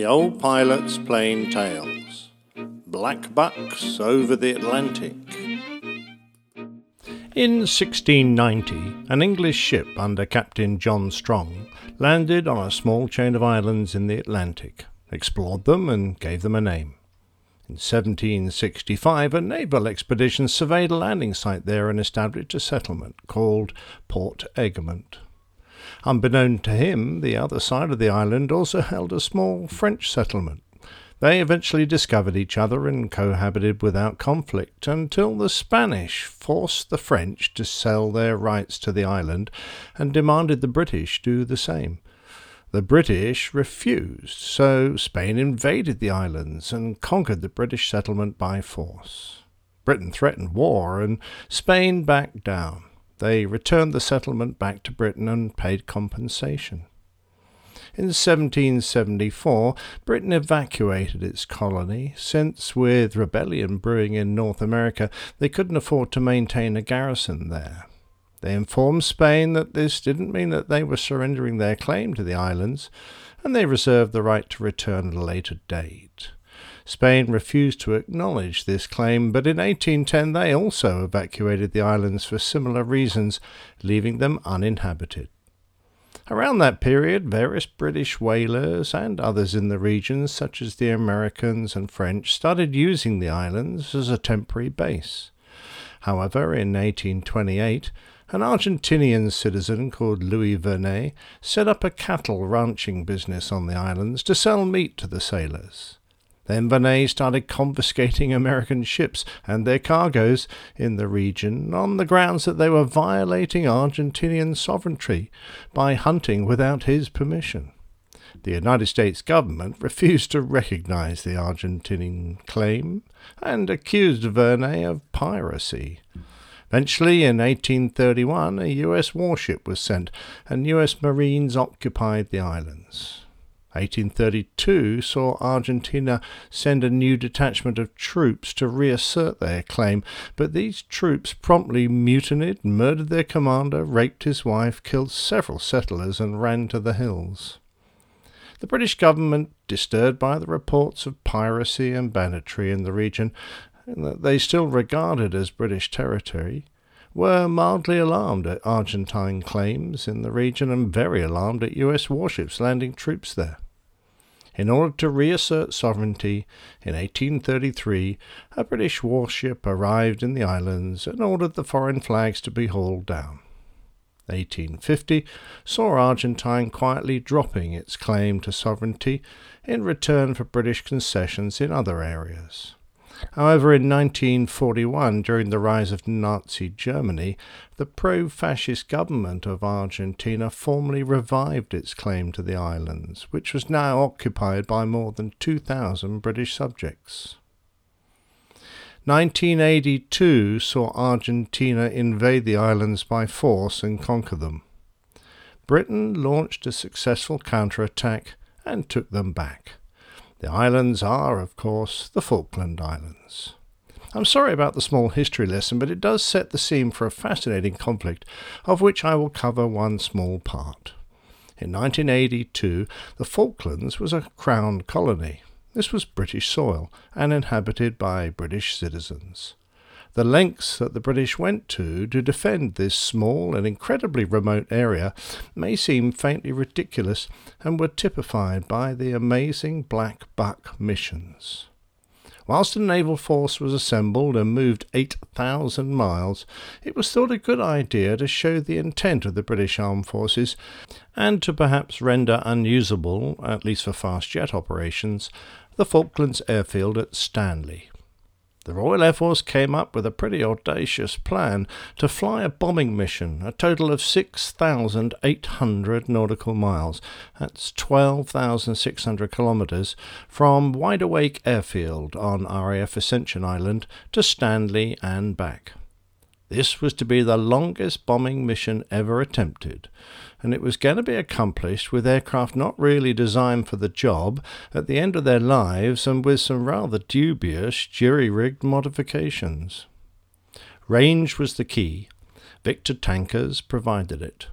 The Old Pilot's Plain Tales Black Bucks over the Atlantic. In 1690, an English ship under Captain John Strong landed on a small chain of islands in the Atlantic, explored them, and gave them a name. In 1765, a naval expedition surveyed a landing site there and established a settlement called Port Egmont. Unbeknown to him, the other side of the island also held a small French settlement. They eventually discovered each other and cohabited without conflict until the Spanish forced the French to sell their rights to the island and demanded the British do the same. The British refused, so Spain invaded the islands and conquered the British settlement by force. Britain threatened war, and Spain backed down. They returned the settlement back to Britain and paid compensation. In 1774, Britain evacuated its colony, since, with rebellion brewing in North America, they couldn't afford to maintain a garrison there. They informed Spain that this didn't mean that they were surrendering their claim to the islands, and they reserved the right to return at a later date. Spain refused to acknowledge this claim, but in 1810 they also evacuated the islands for similar reasons, leaving them uninhabited. Around that period, various British whalers and others in the region, such as the Americans and French, started using the islands as a temporary base. However, in 1828, an Argentinian citizen called Louis Vernet set up a cattle ranching business on the islands to sell meat to the sailors. Then Vernet started confiscating American ships and their cargoes in the region on the grounds that they were violating Argentinian sovereignty by hunting without his permission. The United States government refused to recognize the Argentinian claim and accused Vernet of piracy. Eventually, in 1831, a U.S. warship was sent, and U.S. Marines occupied the islands. 1832 saw Argentina send a new detachment of troops to reassert their claim, but these troops promptly mutinied, murdered their commander, raped his wife, killed several settlers, and ran to the hills. The British government, disturbed by the reports of piracy and banditry in the region, that they still regarded as British territory, were mildly alarmed at Argentine claims in the region and very alarmed at US warships landing troops there. In order to reassert sovereignty, in 1833 a British warship arrived in the islands and ordered the foreign flags to be hauled down. 1850 saw Argentine quietly dropping its claim to sovereignty in return for British concessions in other areas. However, in 1941, during the rise of Nazi Germany, the pro fascist government of Argentina formally revived its claim to the islands, which was now occupied by more than 2,000 British subjects. 1982 saw Argentina invade the islands by force and conquer them. Britain launched a successful counterattack and took them back. The islands are, of course, the Falkland Islands. I'm sorry about the small history lesson, but it does set the scene for a fascinating conflict, of which I will cover one small part. In 1982, the Falklands was a crown colony. This was British soil and inhabited by British citizens. The lengths that the British went to to defend this small and incredibly remote area may seem faintly ridiculous and were typified by the amazing Black Buck missions. Whilst a naval force was assembled and moved 8,000 miles, it was thought a good idea to show the intent of the British Armed Forces and to perhaps render unusable, at least for fast jet operations, the Falklands airfield at Stanley. The Royal Air Force came up with a pretty audacious plan to fly a bombing mission, a total of 6,800 nautical miles, that's 12,600 kilometres, from Wide Awake Airfield on RAF Ascension Island to Stanley and back. This was to be the longest bombing mission ever attempted, and it was going to be accomplished with aircraft not really designed for the job at the end of their lives and with some rather dubious jury rigged modifications. Range was the key. Victor tankers provided it.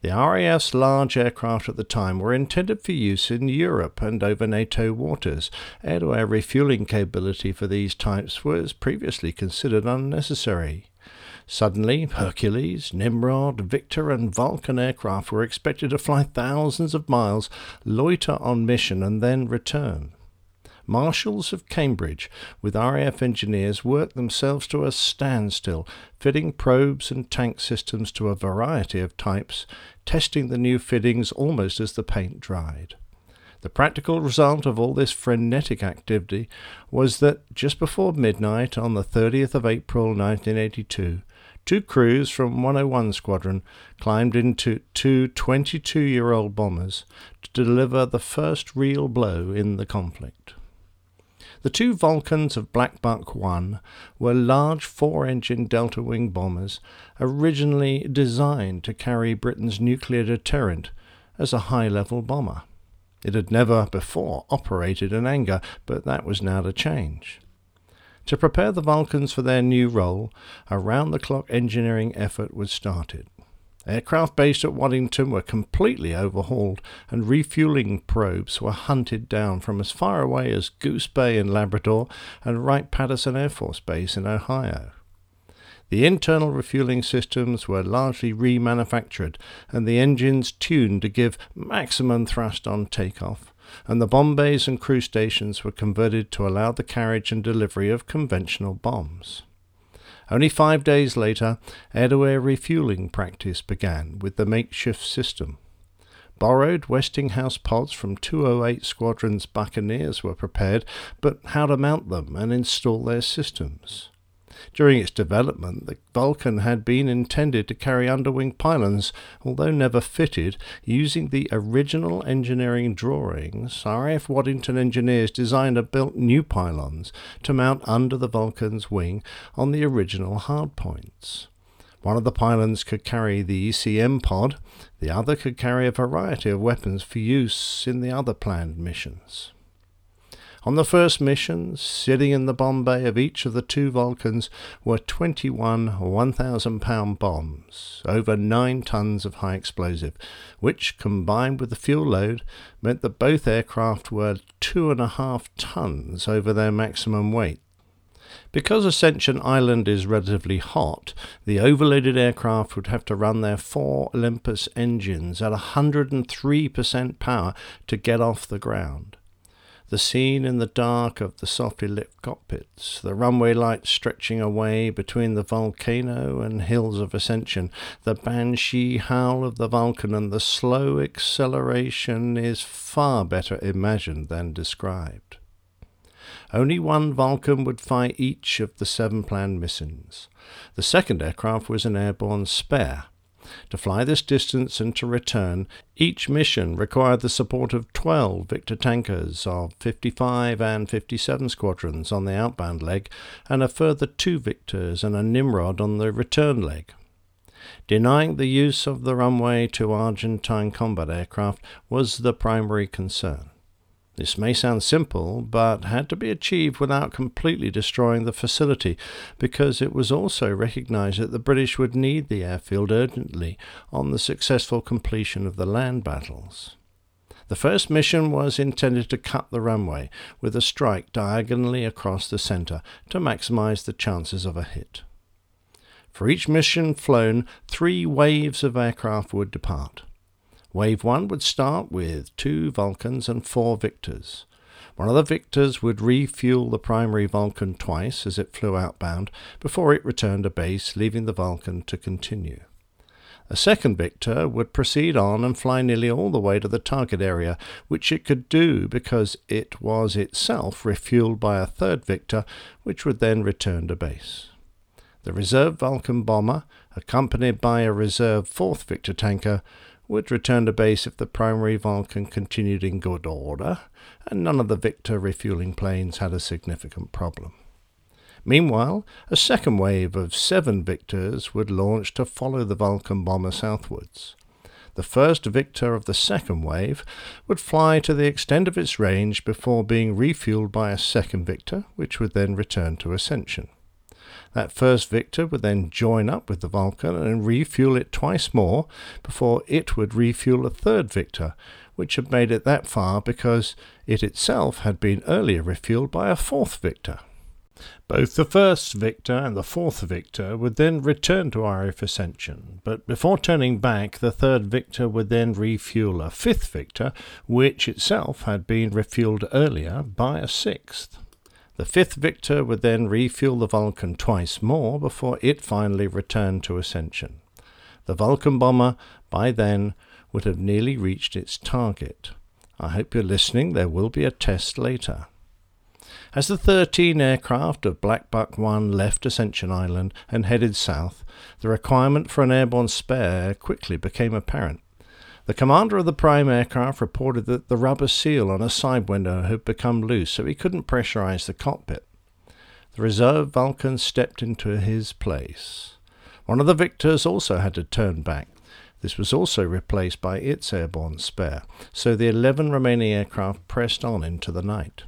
The RAF's large aircraft at the time were intended for use in Europe and over NATO waters. Air to air refueling capability for these types was previously considered unnecessary. Suddenly, Hercules, Nimrod, Victor, and Vulcan aircraft were expected to fly thousands of miles, loiter on mission, and then return. Marshalls of Cambridge, with RAF engineers, worked themselves to a standstill, fitting probes and tank systems to a variety of types, testing the new fittings almost as the paint dried. The practical result of all this frenetic activity was that just before midnight on the 30th of April 1982, two crews from 101 Squadron climbed into two 22 year old bombers to deliver the first real blow in the conflict. The two Vulcans of Black Buck 1 were large four engine delta wing bombers originally designed to carry Britain's nuclear deterrent as a high level bomber. It had never before operated in anger, but that was now to change. To prepare the Vulcans for their new role, a round the clock engineering effort was started. Aircraft based at Waddington were completely overhauled, and refueling probes were hunted down from as far away as Goose Bay in Labrador and Wright Patterson Air Force Base in Ohio. The internal refueling systems were largely remanufactured and the engines tuned to give maximum thrust on takeoff, and the bomb bays and crew stations were converted to allow the carriage and delivery of conventional bombs. Only five days later, air to air refueling practice began with the makeshift system. Borrowed Westinghouse pods from 208 Squadron's Buccaneers were prepared, but how to mount them and install their systems. During its development, the Vulcan had been intended to carry underwing pylons, although never fitted. Using the original engineering drawings, RAF Waddington engineers designed and built new pylons to mount under the Vulcan's wing on the original hardpoints. One of the pylons could carry the ECM pod, the other could carry a variety of weapons for use in the other planned missions. On the first mission, sitting in the bomb bay of each of the two Vulcans, were 21 1,000 pound bombs, over 9 tons of high explosive, which, combined with the fuel load, meant that both aircraft were 2.5 tons over their maximum weight. Because Ascension Island is relatively hot, the overloaded aircraft would have to run their four Olympus engines at 103% power to get off the ground. The scene in the dark of the softly lit cockpits, the runway lights stretching away between the volcano and hills of ascension, the banshee howl of the Vulcan, and the slow acceleration is far better imagined than described. Only one Vulcan would fly each of the seven planned missions. The second aircraft was an airborne spare to fly this distance and to return, each mission required the support of 12 Victor tankers of 55 and 57 squadrons on the outbound leg, and a further two Victors and a Nimrod on the return leg. Denying the use of the runway to Argentine combat aircraft was the primary concern. This may sound simple, but had to be achieved without completely destroying the facility, because it was also recognized that the British would need the airfield urgently on the successful completion of the land battles. The first mission was intended to cut the runway with a strike diagonally across the center to maximize the chances of a hit. For each mission flown, three waves of aircraft would depart. Wave 1 would start with two Vulcans and four Victors. One of the Victors would refuel the primary Vulcan twice as it flew outbound before it returned to base, leaving the Vulcan to continue. A second Victor would proceed on and fly nearly all the way to the target area, which it could do because it was itself refueled by a third Victor, which would then return to base. The reserve Vulcan bomber, accompanied by a reserve fourth Victor tanker, would return to base if the primary Vulcan continued in good order, and none of the Victor refueling planes had a significant problem. Meanwhile, a second wave of seven Victors would launch to follow the Vulcan bomber southwards. The first Victor of the second wave would fly to the extent of its range before being refueled by a second Victor, which would then return to Ascension. That first Victor would then join up with the Vulcan and refuel it twice more before it would refuel a third Victor, which had made it that far because it itself had been earlier refueled by a fourth Victor. Both the first Victor and the fourth Victor would then return to RAF Ascension, but before turning back, the third Victor would then refuel a fifth Victor, which itself had been refueled earlier by a sixth. The fifth Victor would then refuel the Vulcan twice more before it finally returned to Ascension. The Vulcan bomber, by then, would have nearly reached its target. I hope you're listening, there will be a test later. As the 13 aircraft of Black Buck 1 left Ascension Island and headed south, the requirement for an airborne spare quickly became apparent. The commander of the prime aircraft reported that the rubber seal on a side window had become loose, so he couldn't pressurize the cockpit. The reserve Vulcan stepped into his place. One of the Victors also had to turn back. This was also replaced by its airborne spare, so the 11 remaining aircraft pressed on into the night.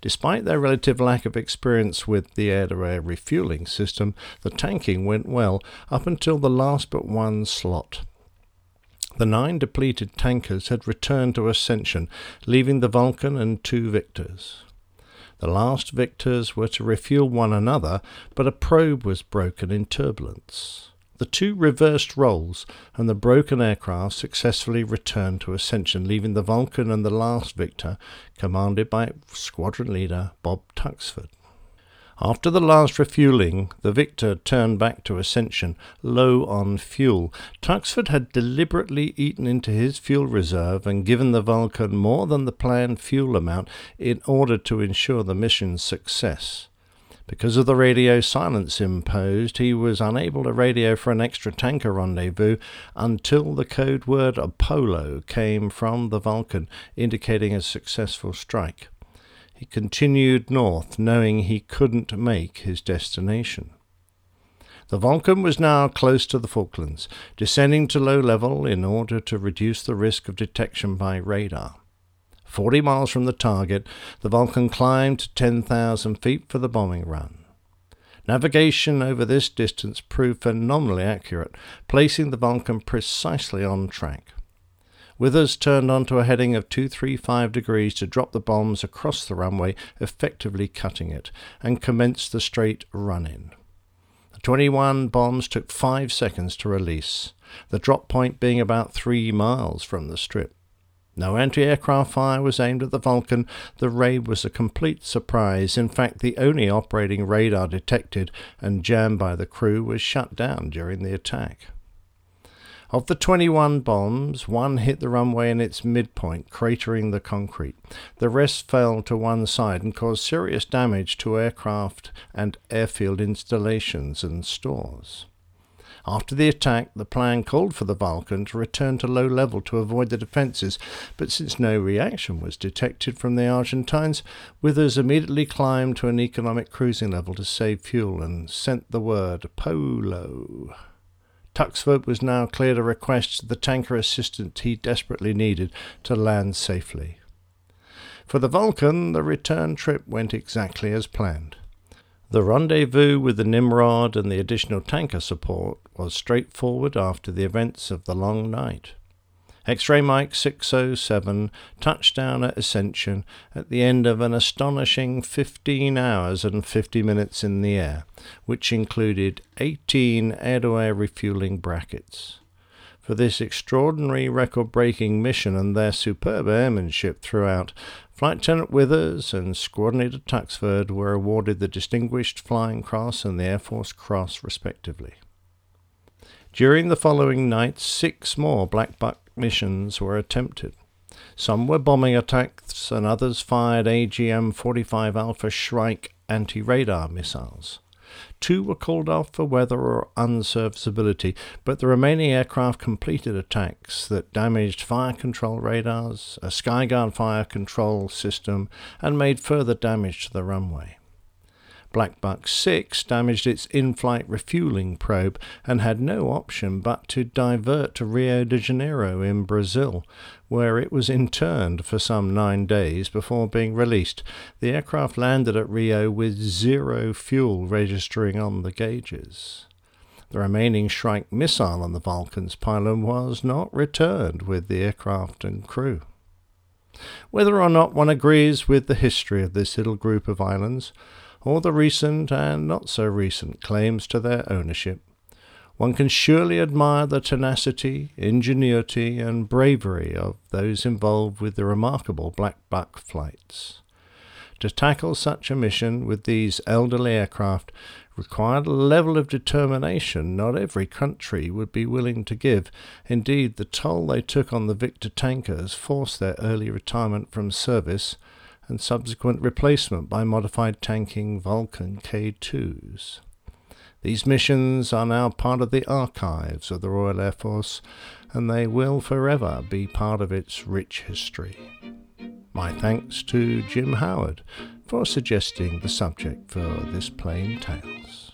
Despite their relative lack of experience with the air to air refueling system, the tanking went well up until the last but one slot. The nine depleted tankers had returned to Ascension, leaving the Vulcan and two Victors. The last Victors were to refuel one another, but a probe was broken in turbulence. The two reversed roles, and the broken aircraft successfully returned to Ascension, leaving the Vulcan and the last Victor commanded by squadron leader Bob Tuxford. After the last refueling, the Victor turned back to Ascension, low on fuel. Tuxford had deliberately eaten into his fuel reserve and given the Vulcan more than the planned fuel amount in order to ensure the mission's success. Because of the radio silence imposed, he was unable to radio for an extra tanker rendezvous until the code word Apollo came from the Vulcan, indicating a successful strike. He continued north, knowing he couldn't make his destination. The Vulcan was now close to the Falklands, descending to low level in order to reduce the risk of detection by radar. Forty miles from the target, the Vulcan climbed to 10,000 feet for the bombing run. Navigation over this distance proved phenomenally accurate, placing the Vulcan precisely on track. Withers turned onto a heading of 235 degrees to drop the bombs across the runway, effectively cutting it, and commenced the straight run in. The 21 bombs took five seconds to release, the drop point being about three miles from the strip. No anti aircraft fire was aimed at the Vulcan. The raid was a complete surprise. In fact, the only operating radar detected and jammed by the crew was shut down during the attack. Of the 21 bombs, one hit the runway in its midpoint, cratering the concrete. The rest fell to one side and caused serious damage to aircraft and airfield installations and stores. After the attack, the plan called for the Vulcan to return to low level to avoid the defences, but since no reaction was detected from the Argentines, Withers immediately climbed to an economic cruising level to save fuel and sent the word Apollo. Tuxford was now clear to request the tanker assistance he desperately needed to land safely. For the Vulcan, the return trip went exactly as planned. The rendezvous with the Nimrod and the additional tanker support was straightforward after the events of the long night. X-ray Mike 607 touched down at Ascension at the end of an astonishing 15 hours and 50 minutes in the air, which included 18 air-to-air refueling brackets. For this extraordinary record-breaking mission and their superb airmanship throughout, Flight Lieutenant Withers and Squadron Leader Tuxford were awarded the Distinguished Flying Cross and the Air Force Cross, respectively. During the following night, six more Black Buck missions were attempted. Some were bombing attacks, and others fired AGM 45 Alpha Shrike anti radar missiles. Two were called off for weather or unserviceability, but the remaining aircraft completed attacks that damaged fire control radars, a Skyguard fire control system, and made further damage to the runway. Black Buck 6 damaged its in flight refueling probe and had no option but to divert to Rio de Janeiro in Brazil, where it was interned for some nine days before being released. The aircraft landed at Rio with zero fuel registering on the gauges. The remaining Shrike missile on the Vulcan's pylon was not returned with the aircraft and crew. Whether or not one agrees with the history of this little group of islands, or the recent and not so recent claims to their ownership, one can surely admire the tenacity, ingenuity, and bravery of those involved with the remarkable Black Buck flights. To tackle such a mission with these elderly aircraft required a level of determination not every country would be willing to give. Indeed, the toll they took on the Victor tankers forced their early retirement from service and subsequent replacement by modified tanking Vulcan K2s. These missions are now part of the archives of the Royal Air Force, and they will forever be part of its rich history. My thanks to Jim Howard for suggesting the subject for this plain tales.